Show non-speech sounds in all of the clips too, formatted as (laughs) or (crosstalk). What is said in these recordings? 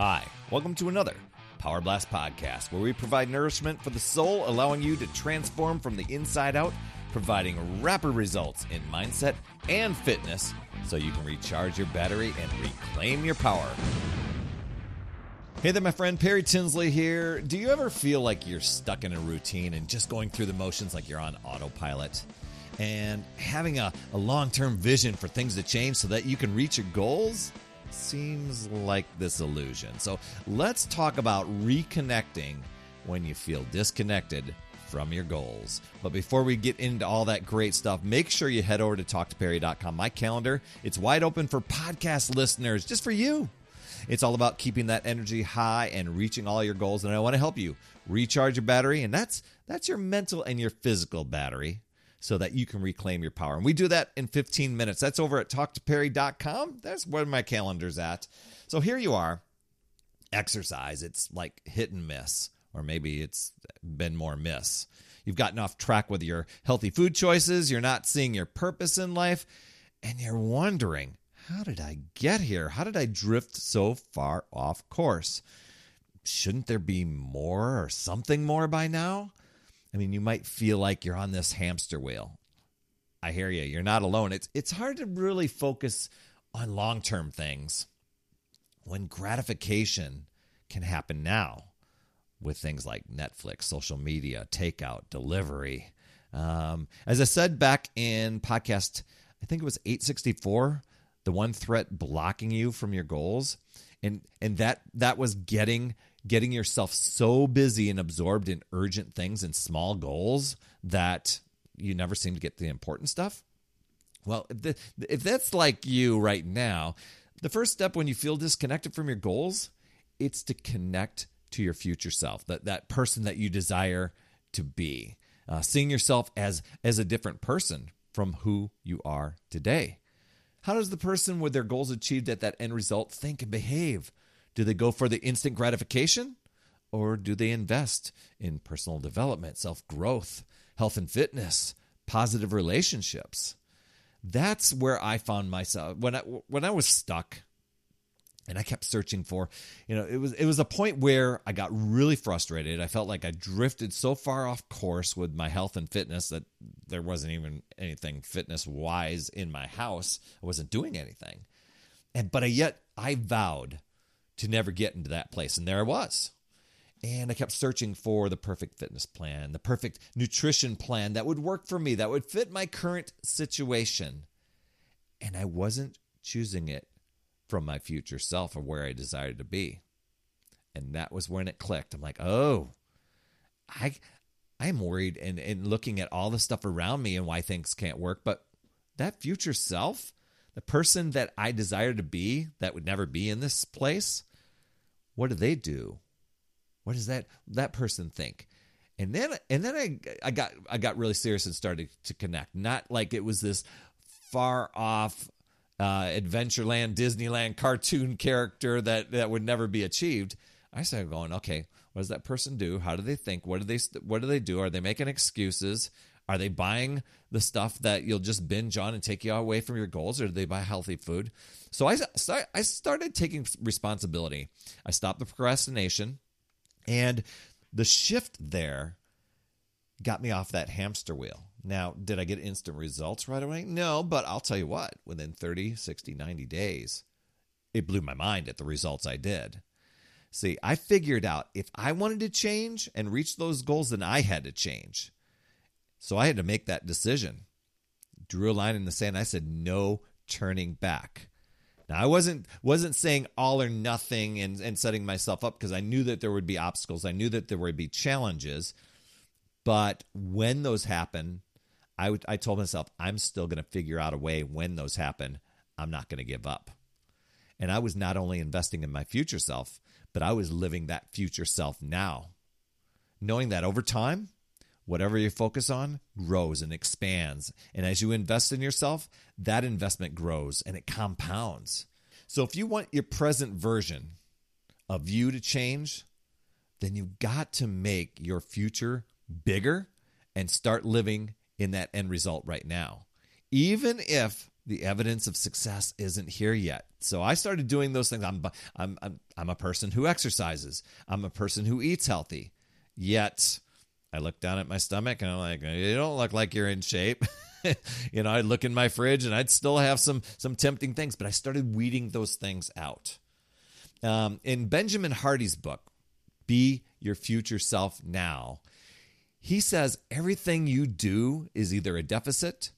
Hi, welcome to another Power Blast podcast where we provide nourishment for the soul, allowing you to transform from the inside out, providing rapid results in mindset and fitness so you can recharge your battery and reclaim your power. Hey there, my friend Perry Tinsley here. Do you ever feel like you're stuck in a routine and just going through the motions like you're on autopilot? And having a, a long term vision for things to change so that you can reach your goals? Seems like this illusion. So let's talk about reconnecting when you feel disconnected from your goals. But before we get into all that great stuff, make sure you head over to talktoperry.com. My calendar, it's wide open for podcast listeners, just for you. It's all about keeping that energy high and reaching all your goals and I want to help you recharge your battery and that's that's your mental and your physical battery so that you can reclaim your power. And we do that in 15 minutes. That's over at talktoperry.com. That's where my calendar's at. So here you are. Exercise, it's like hit and miss, or maybe it's been more miss. You've gotten off track with your healthy food choices, you're not seeing your purpose in life, and you're wondering, how did I get here? How did I drift so far off course? Shouldn't there be more or something more by now? I mean, you might feel like you're on this hamster wheel. I hear you. You're not alone. It's it's hard to really focus on long-term things when gratification can happen now with things like Netflix, social media, takeout, delivery. Um, as I said back in podcast, I think it was 864, the one threat blocking you from your goals, and and that that was getting getting yourself so busy and absorbed in urgent things and small goals that you never seem to get the important stuff? Well, if, that's like you right now, the first step when you feel disconnected from your goals, it's to connect to your future self, that, that person that you desire to be. Uh, seeing yourself as as a different person from who you are today. How does the person with their goals achieved at that end result think and behave? Do they go for the instant gratification or do they invest in personal development, self growth, health and fitness, positive relationships? That's where I found myself when I when I was stuck and I kept searching for, you know, it was it was a point where I got really frustrated. I felt like I drifted so far off course with my health and fitness that there wasn't even anything fitness wise in my house. I wasn't doing anything. And but I yet I vowed to never get into that place. And there I was. And I kept searching for the perfect fitness plan, the perfect nutrition plan that would work for me, that would fit my current situation. And I wasn't choosing it from my future self or where I desired to be. And that was when it clicked. I'm like, oh, I I'm worried and, and looking at all the stuff around me and why things can't work. But that future self, the person that I desire to be that would never be in this place, what do they do? What does that that person think? And then and then I I got I got really serious and started to connect. Not like it was this far off uh, Adventureland, Disneyland cartoon character that that would never be achieved. I started going, okay, what does that person do? How do they think? What do they what do they do? Are they making excuses? Are they buying the stuff that you'll just binge on and take you away from your goals, or do they buy healthy food? So I, I started taking responsibility. I stopped the procrastination, and the shift there got me off that hamster wheel. Now, did I get instant results right away? No, but I'll tell you what, within 30, 60, 90 days, it blew my mind at the results I did. See, I figured out if I wanted to change and reach those goals, then I had to change. So I had to make that decision. Drew a line in the sand. I said, no turning back. Now I wasn't wasn't saying all or nothing and, and setting myself up because I knew that there would be obstacles. I knew that there would be challenges. But when those happen, I I told myself I'm still going to figure out a way when those happen. I'm not going to give up. And I was not only investing in my future self, but I was living that future self now. Knowing that over time, whatever you focus on grows and expands. And as you invest in yourself, that investment grows and it compounds. So if you want your present version of you to change, then you've got to make your future bigger and start living in that end result right now. Even if the evidence of success isn't here yet. So I started doing those things. I'm I'm I'm, I'm a person who exercises. I'm a person who eats healthy. Yet I look down at my stomach and I'm like, you don't look like you're in shape. (laughs) you know, I'd look in my fridge and I'd still have some some tempting things, but I started weeding those things out. Um, in Benjamin Hardy's book, Be Your Future Self Now, he says everything you do is either a deficit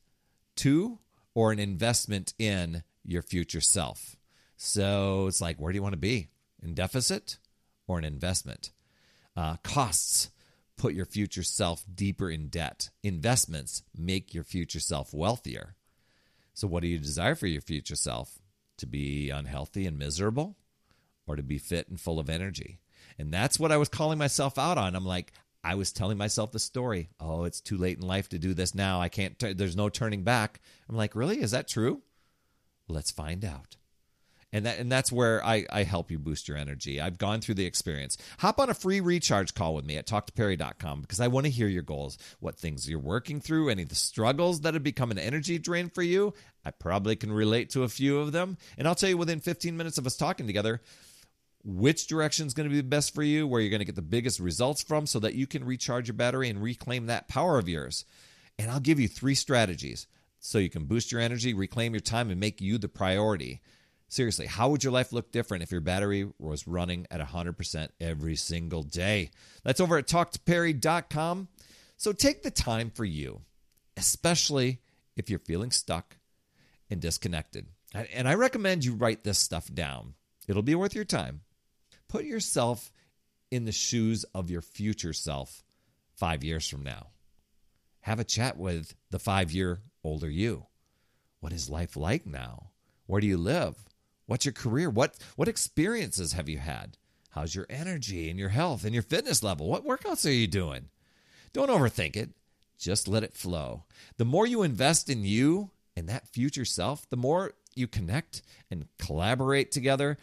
to or an investment in your future self. So it's like, where do you want to be? In deficit or an investment? Uh, costs put your future self deeper in debt. Investments make your future self wealthier. So, what do you desire for your future self? To be unhealthy and miserable or to be fit and full of energy? And that's what I was calling myself out on. I'm like, I was telling myself the story. Oh, it's too late in life to do this now. I can't, t- there's no turning back. I'm like, really? Is that true? Let's find out. And that and that's where I, I help you boost your energy. I've gone through the experience. Hop on a free recharge call with me at talktoperry.com because I want to hear your goals, what things you're working through, any of the struggles that have become an energy drain for you. I probably can relate to a few of them. And I'll tell you within 15 minutes of us talking together which direction is going to be the best for you, where you're going to get the biggest results from so that you can recharge your battery and reclaim that power of yours. And I'll give you three strategies so you can boost your energy, reclaim your time, and make you the priority. Seriously, how would your life look different if your battery was running at 100% every single day? That's over at talktoperry.com. So take the time for you, especially if you're feeling stuck and disconnected. And I recommend you write this stuff down. It'll be worth your time. Put yourself in the shoes of your future self five years from now. Have a chat with the five year older you. What is life like now? Where do you live? What's your career? What, what experiences have you had? How's your energy and your health and your fitness level? What workouts are you doing? Don't overthink it. Just let it flow. The more you invest in you and that future self, the more you connect and collaborate together,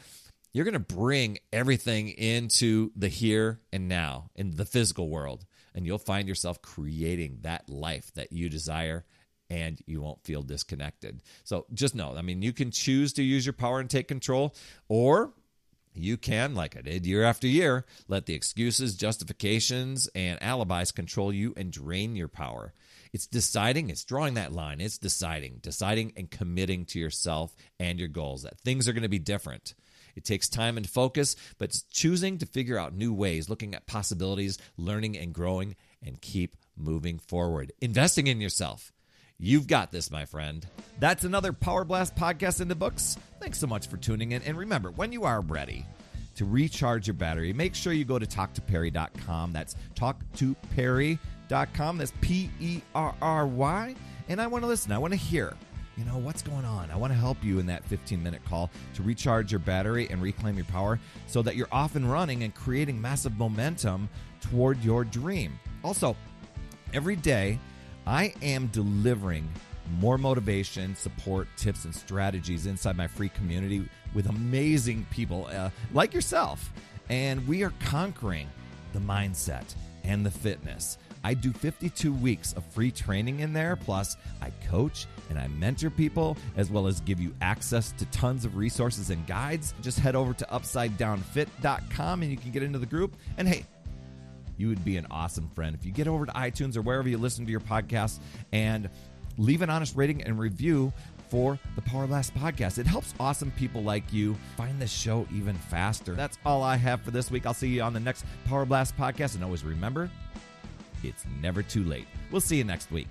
you're going to bring everything into the here and now in the physical world. And you'll find yourself creating that life that you desire and you won't feel disconnected. So just know, I mean, you can choose to use your power and take control, or you can, like I did year after year, let the excuses, justifications, and alibis control you and drain your power. It's deciding, it's drawing that line, it's deciding, deciding and committing to yourself and your goals that things are going to be different. It takes time and focus, but choosing to figure out new ways, looking at possibilities, learning and growing, and keep moving forward. Investing in yourself. You've got this, my friend. That's another Power Blast podcast in the books. Thanks so much for tuning in. And remember, when you are ready to recharge your battery, make sure you go to talktoperry.com. That's talktoperry.com. That's P E R R Y. And I want to listen. I want to hear you know, what's going on? I want to help you in that 15 minute call to recharge your battery and reclaim your power so that you're off and running and creating massive momentum toward your dream. Also, every day I am delivering more motivation, support, tips, and strategies inside my free community with amazing people uh, like yourself. And we are conquering the mindset and the fitness I do 52 weeks of free training in there. Plus, I coach and I mentor people, as well as give you access to tons of resources and guides. Just head over to upsidedownfit.com and you can get into the group. And hey, you would be an awesome friend if you get over to iTunes or wherever you listen to your podcast and leave an honest rating and review for the Power Blast podcast. It helps awesome people like you find the show even faster. That's all I have for this week. I'll see you on the next Power Blast podcast. And always remember, it's never too late. We'll see you next week.